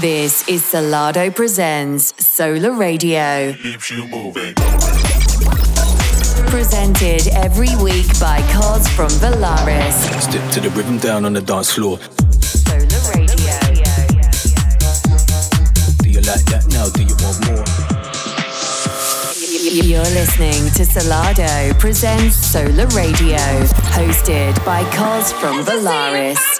This is Solardo Presents Solar Radio. Keeps you moving. Presented every week by Cos from Valaris. Step to the rhythm down on the dance floor. Solar Radio. Do you like that now? Do you want more? You're listening to Solardo Presents Solar Radio. Hosted by Cos from Valaris.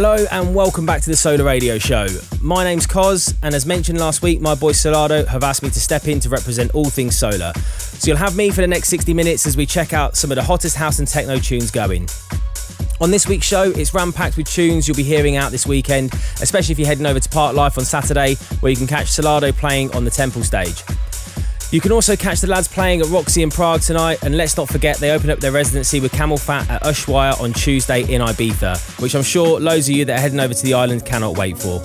Hello and welcome back to the Solar Radio Show. My name's Cos, and as mentioned last week, my boys Solardo have asked me to step in to represent all things solar. So you'll have me for the next 60 minutes as we check out some of the hottest house and techno tunes going. On this week's show, it's ram packed with tunes you'll be hearing out this weekend, especially if you're heading over to Parklife on Saturday, where you can catch Solardo playing on the Temple stage. You can also catch the lads playing at Roxy in Prague tonight, and let's not forget they open up their residency with CamelPhat at Ushuaia on Tuesday in Ibiza, which I'm sure loads of you that are heading over to the island cannot wait for.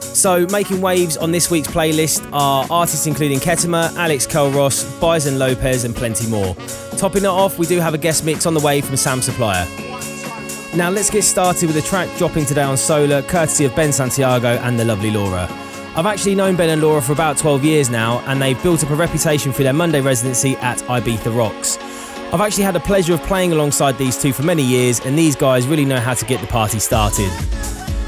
So, making waves on this week's playlist are artists including Kettama, Alex Kelros, Bison Lopez, and plenty more. Topping it off, we do have a guest mix on the way from Sam Supplier. Now, let's get started with a track dropping today on Solar, courtesy of Ben Santiago and the lovely Laura. I've actually known Ben and Laura for about 12 years now, and they've built up a reputation through their Monday residency at Ibiza Rocks. I've actually had the pleasure of playing alongside these two for many years, and these guys really know how to get the party started.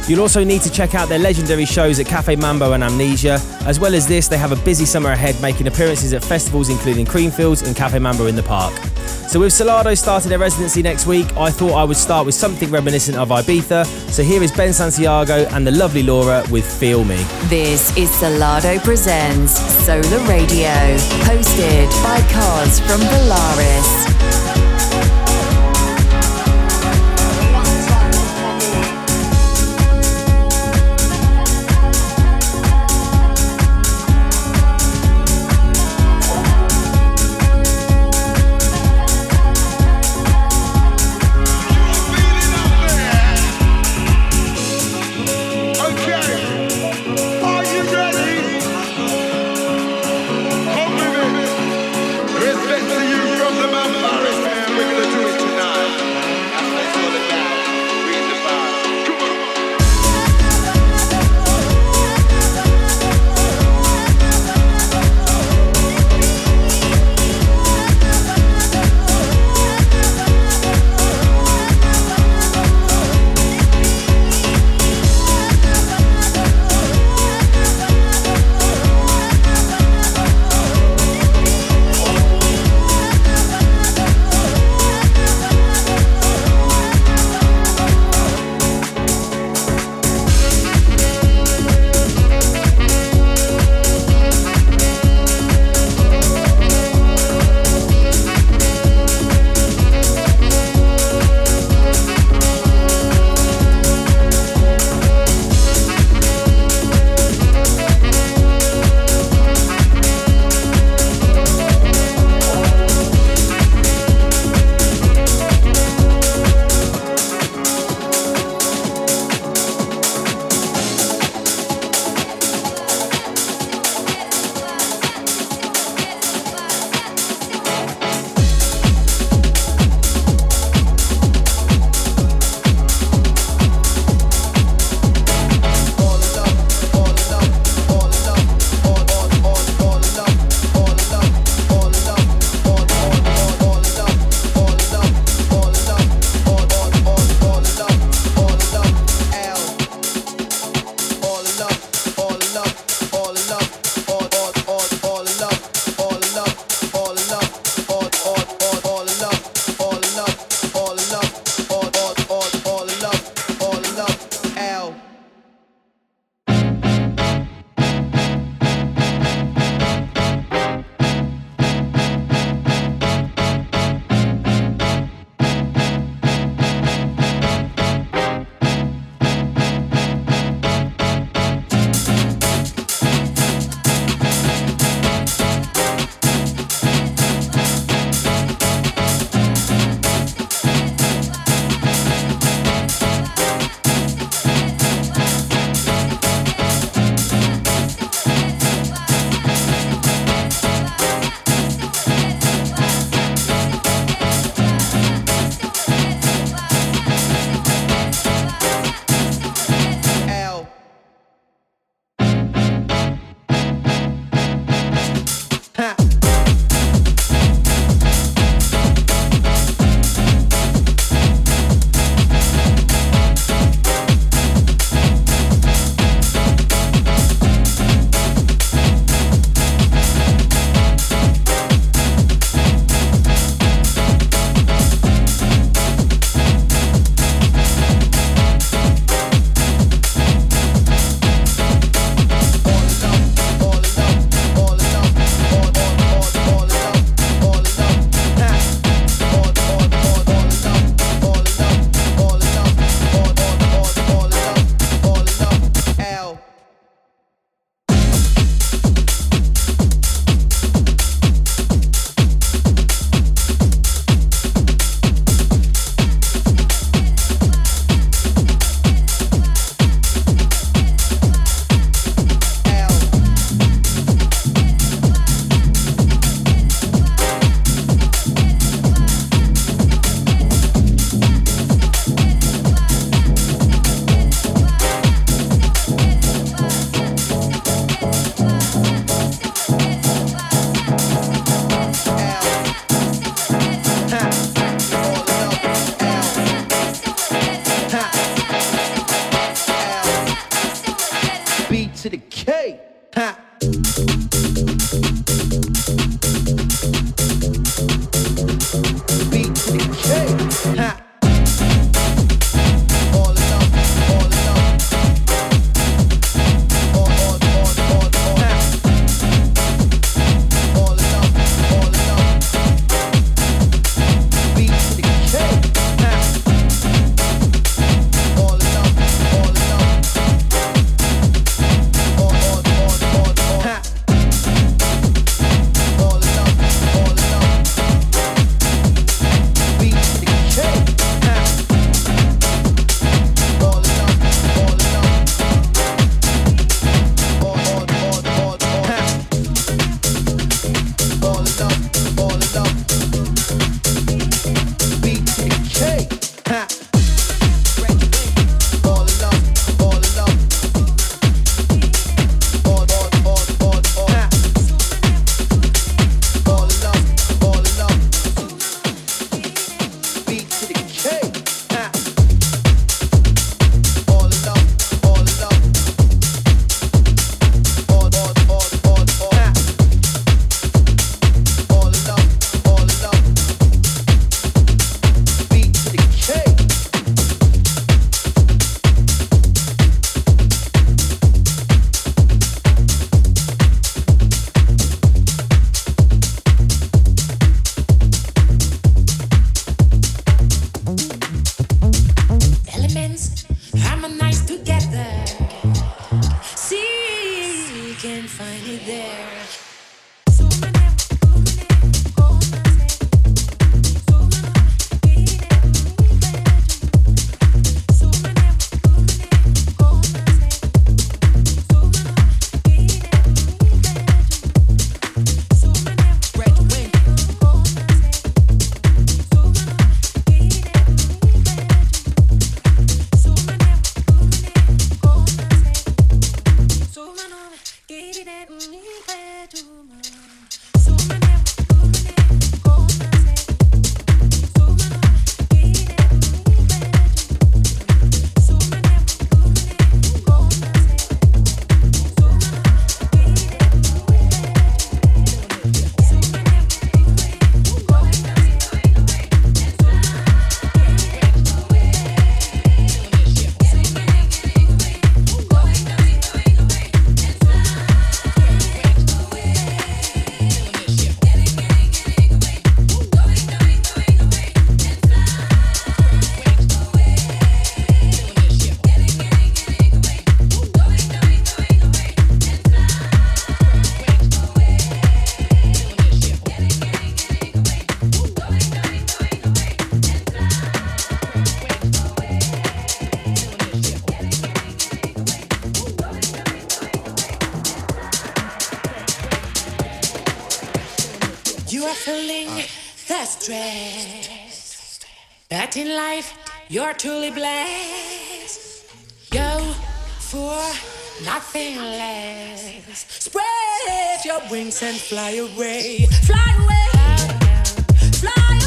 You'll also need to check out their legendary shows at Cafe Mambo and Amnesia. As well as this, they have a busy summer ahead, making appearances at festivals including Creamfields and Cafe Mambo in the park. So with Solardo starting their residency next week, I thought I would start with something reminiscent of Ibiza. So here is Ben Santiago and the lovely Laura with Feel Me. This is Solardo Presents Solar Radio. Hosted by Cos from Valaris. You're truly blessed. Go for nothing less. Spread your wings and fly away. Fly away. Fly away.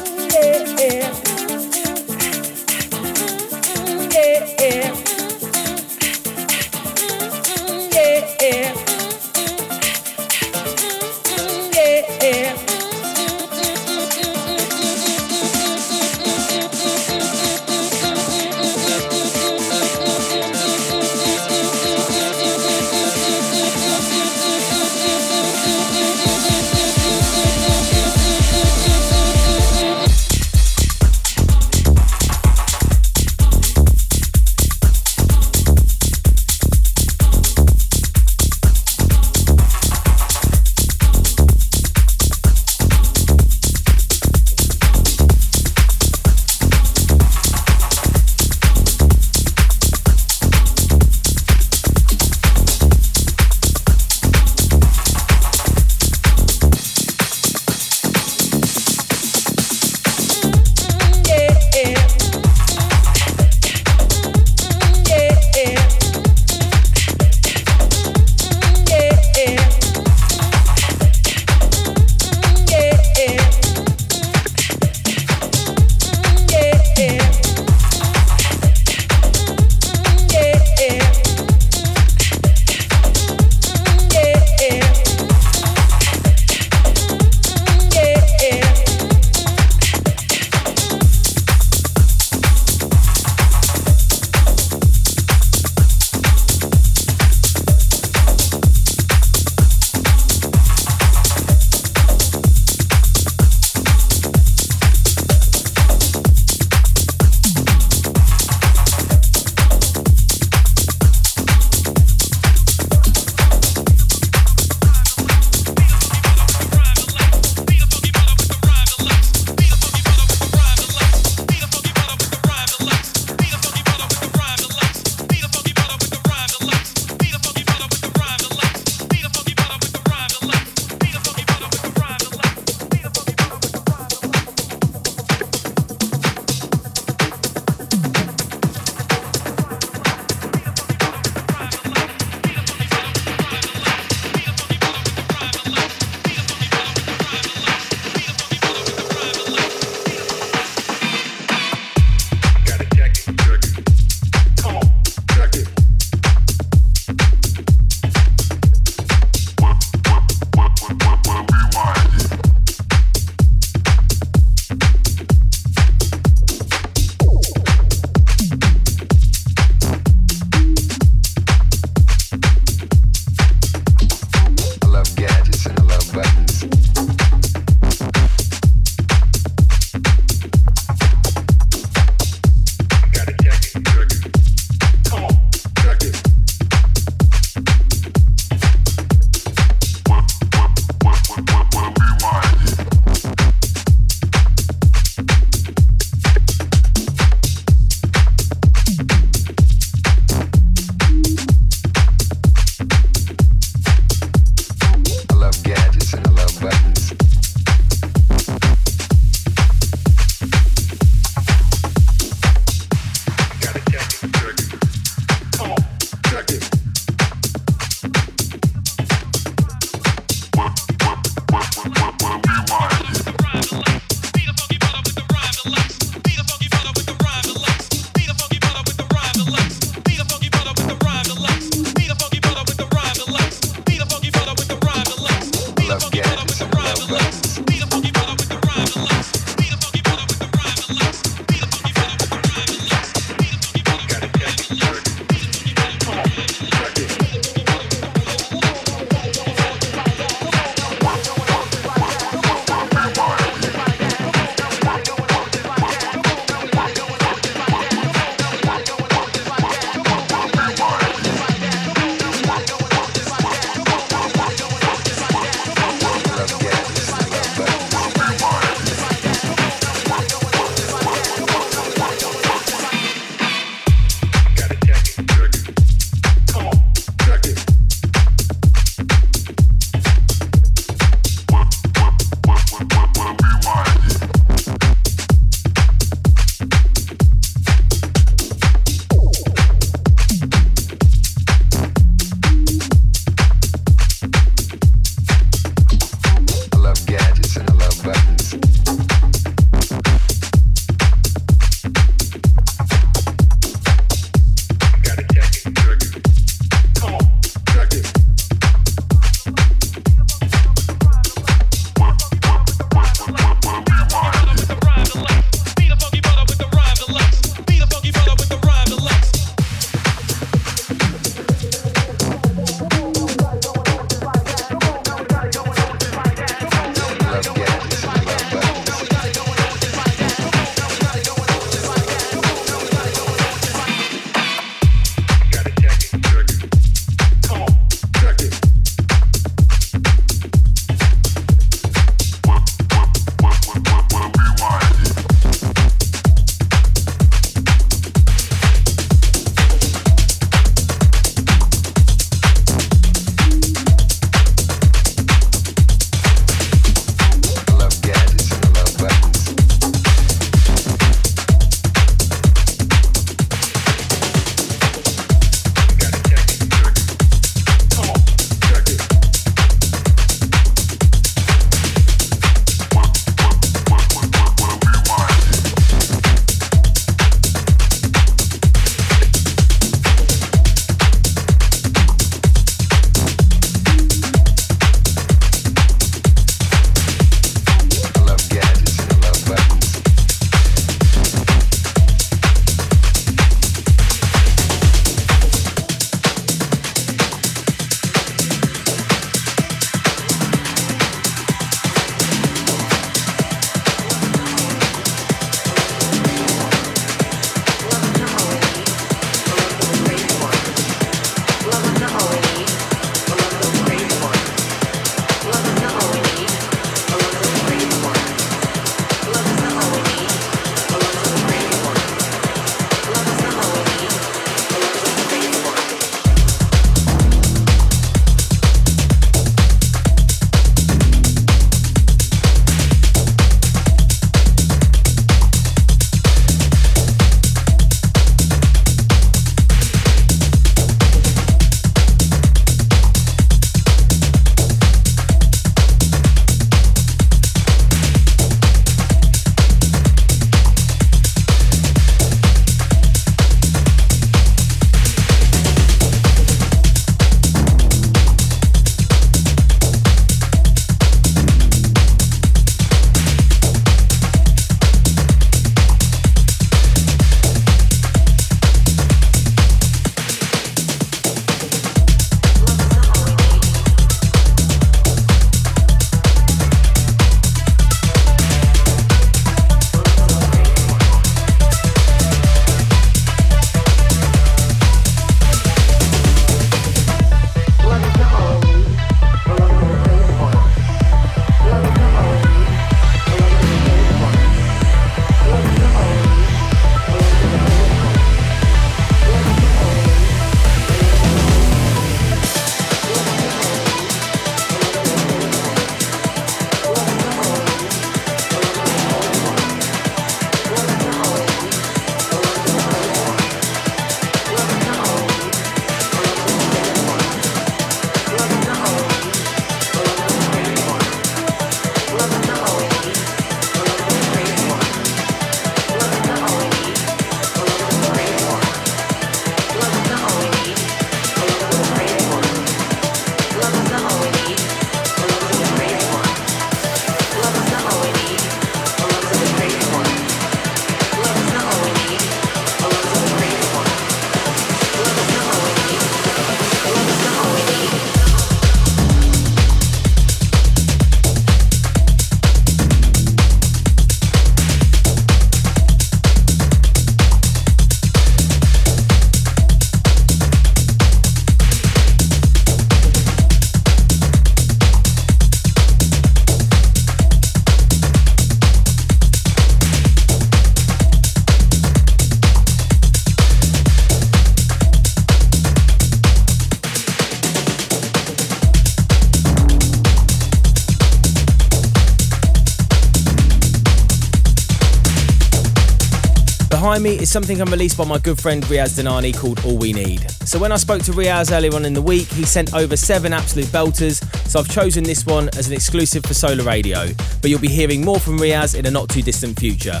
Me is something I'm released by my good friend Riaz Danani called All We Need. So when I spoke to Riaz earlier on in the week, he sent over seven absolute belters, so I've chosen this one as an exclusive for Solar Radio. But you'll be hearing more from Riaz in a not too distant future.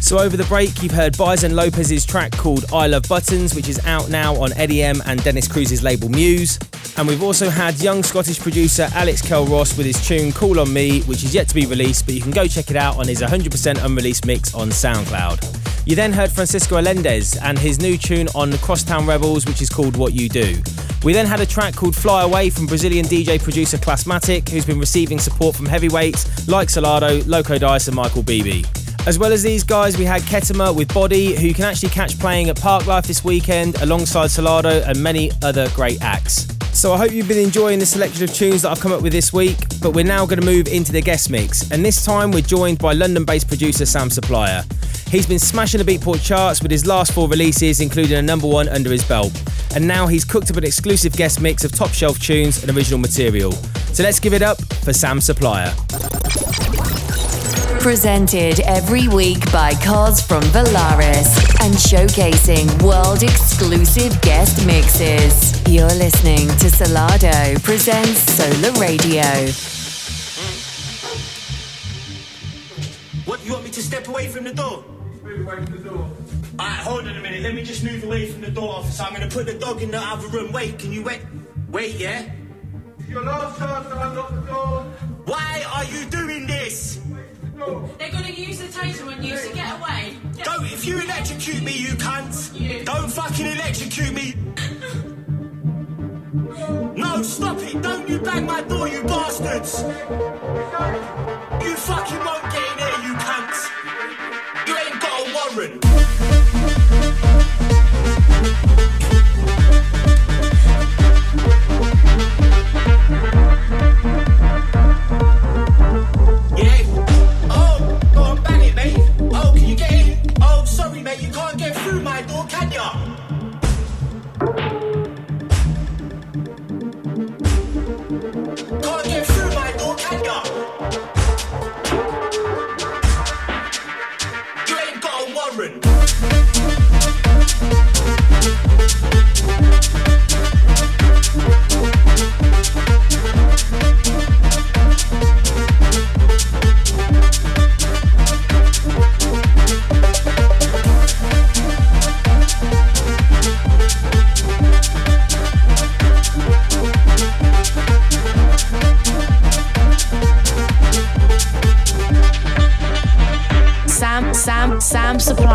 So over the break, you've heard Bison Lopez's track called I Love Buttons, which is out now on Eddie M and Dennis Cruz's label Muse. And we've also had young Scottish producer Alex Kell-Ross with his tune Call on Me, which is yet to be released, but you can go check it out on his 100% unreleased mix on SoundCloud. You then heard Francisco Allendes and his new tune on Crosstown Rebels, which is called What You Do. We then had a track called Fly Away from Brazilian DJ producer Classmatic, who's been receiving support from heavyweights like Solardo, Loco Dice, and Michael Bibi. As well as these guys, we had Kettama with Body, who you can actually catch playing at Parklife this weekend alongside Solardo and many other great acts. So I hope you've been enjoying the selection of tunes that I've come up with this week, but we're now going to move into the guest mix, and this time we're joined by London based producer Sam Supplier. He's been smashing the Beatport charts with his last four releases, including a number one under his belt. And now he's cooked up an exclusive guest mix of top shelf tunes and original material. So let's give it up for Sam Supplier. Presented every week by Cos from Valaris and showcasing world exclusive guest mixes. You're listening to Solardo presents Solar Radio. What, you want me to step away from the door? Move away from the door. Alright, hold on a minute. Let me just move away from the door, officer. I'm gonna put the dog in the other room. Wait, can you wait? Wait, yeah? It's your last chance to unlock the door. Why are you doing this? No. They're gonna use the taser on you, so get away. Get Don't, if you electrocute me, you cunt. You. Don't fucking electrocute me. No, stop it. Don't you bang my door, you bastards. You fucking won't get in here, you cunts. Got Sam, Sam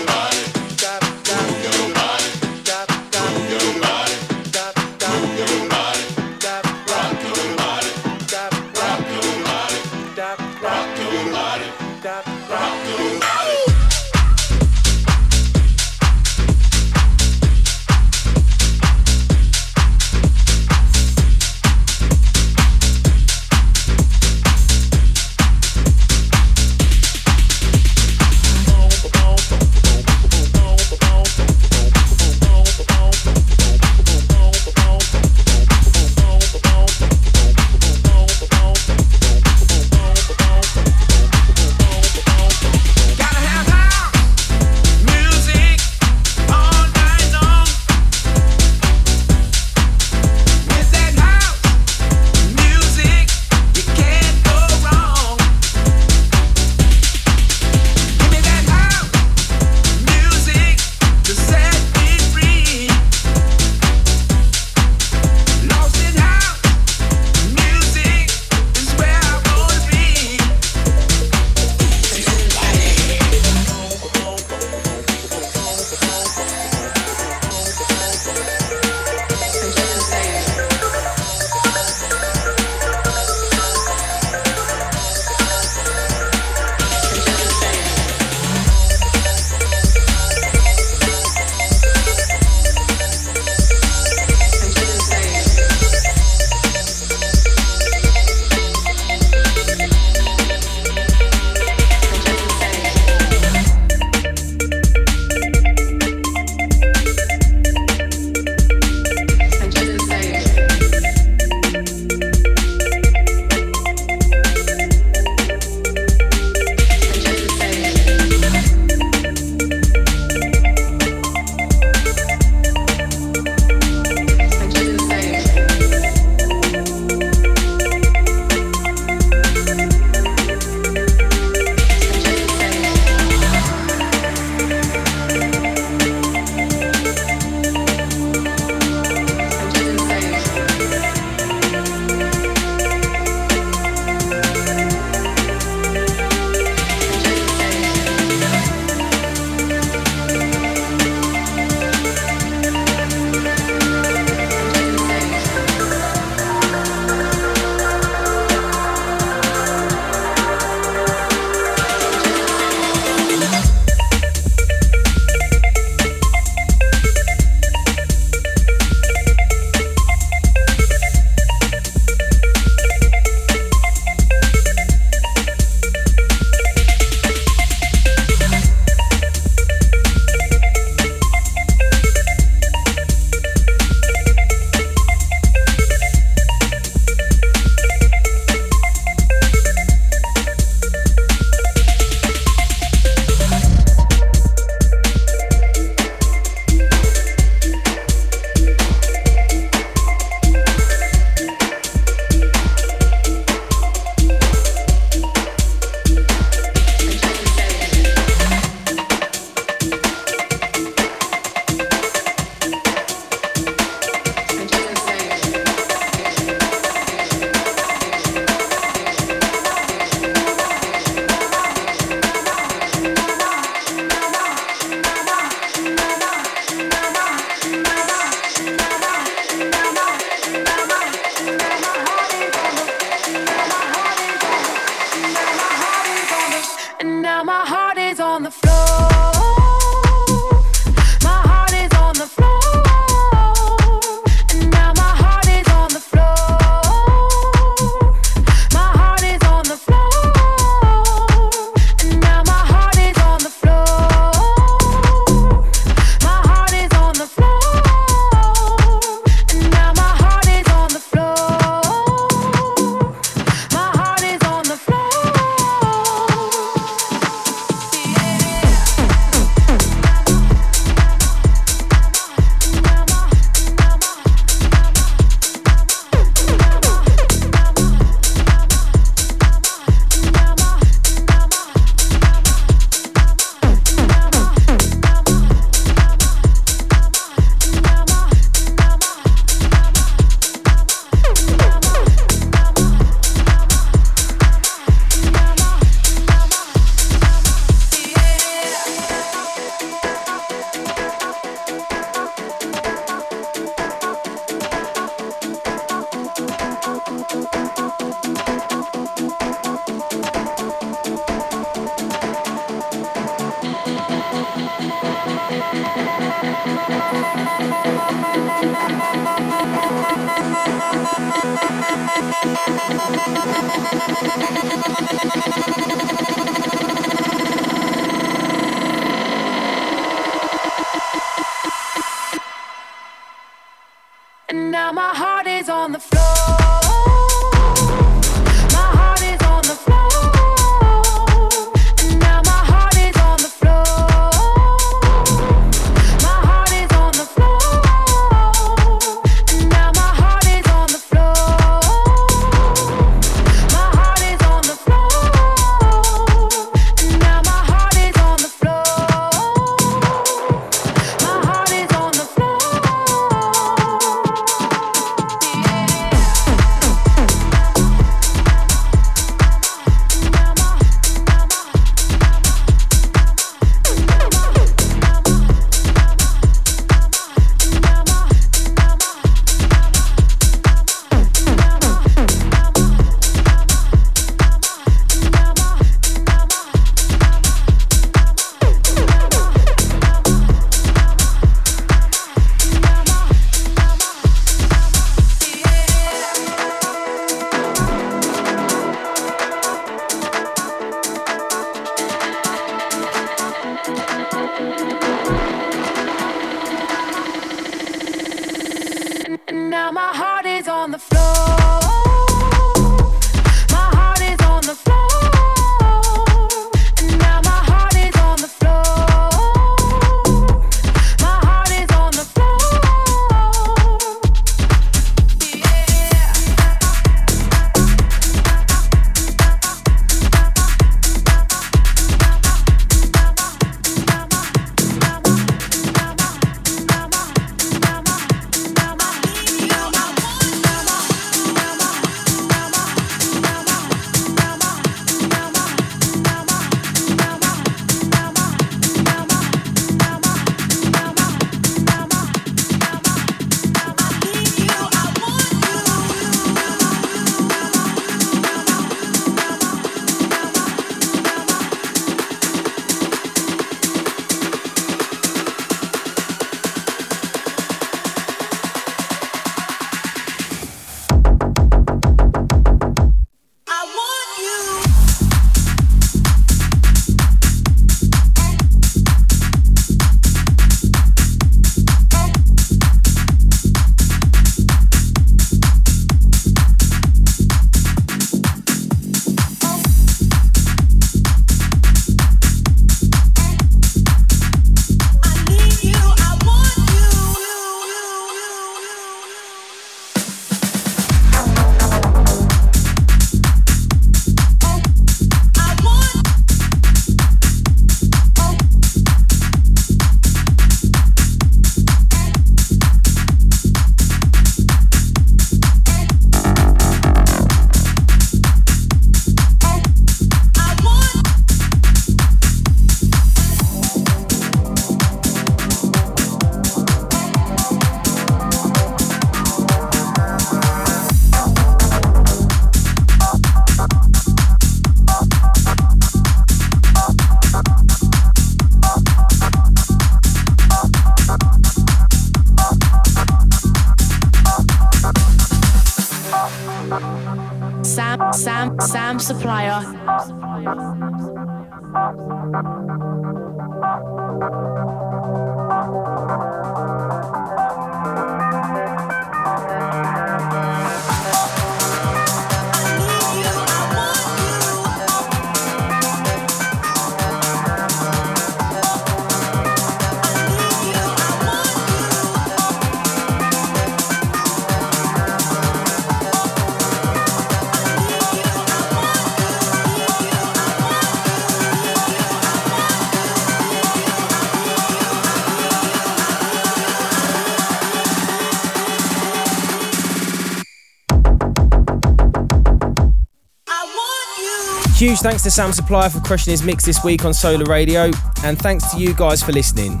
Huge thanks to Sam Supplier for crushing his mix this week on Solardo Radio, and thanks to you guys for listening.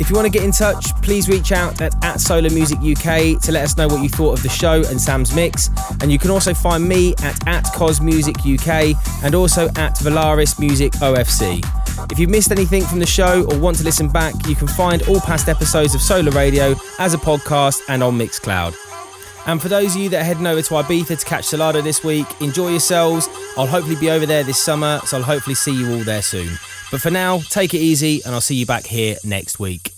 If you want to get in touch, please reach out at, at Solardo Music UK to let us know what you thought of the show and Sam's mix. And you can also find me at, at Cos Music UK and also at Valaris Music OFC. If you missed anything from the show or want to listen back, you can find all past episodes of Solardo Radio as a podcast and on Mixcloud. And for those of you that are heading over to Ibiza to catch Solardo this week, enjoy yourselves. I'll hopefully be over there this summer, so I'll hopefully see you all there soon. But for now, take it easy, and I'll see you back here next week.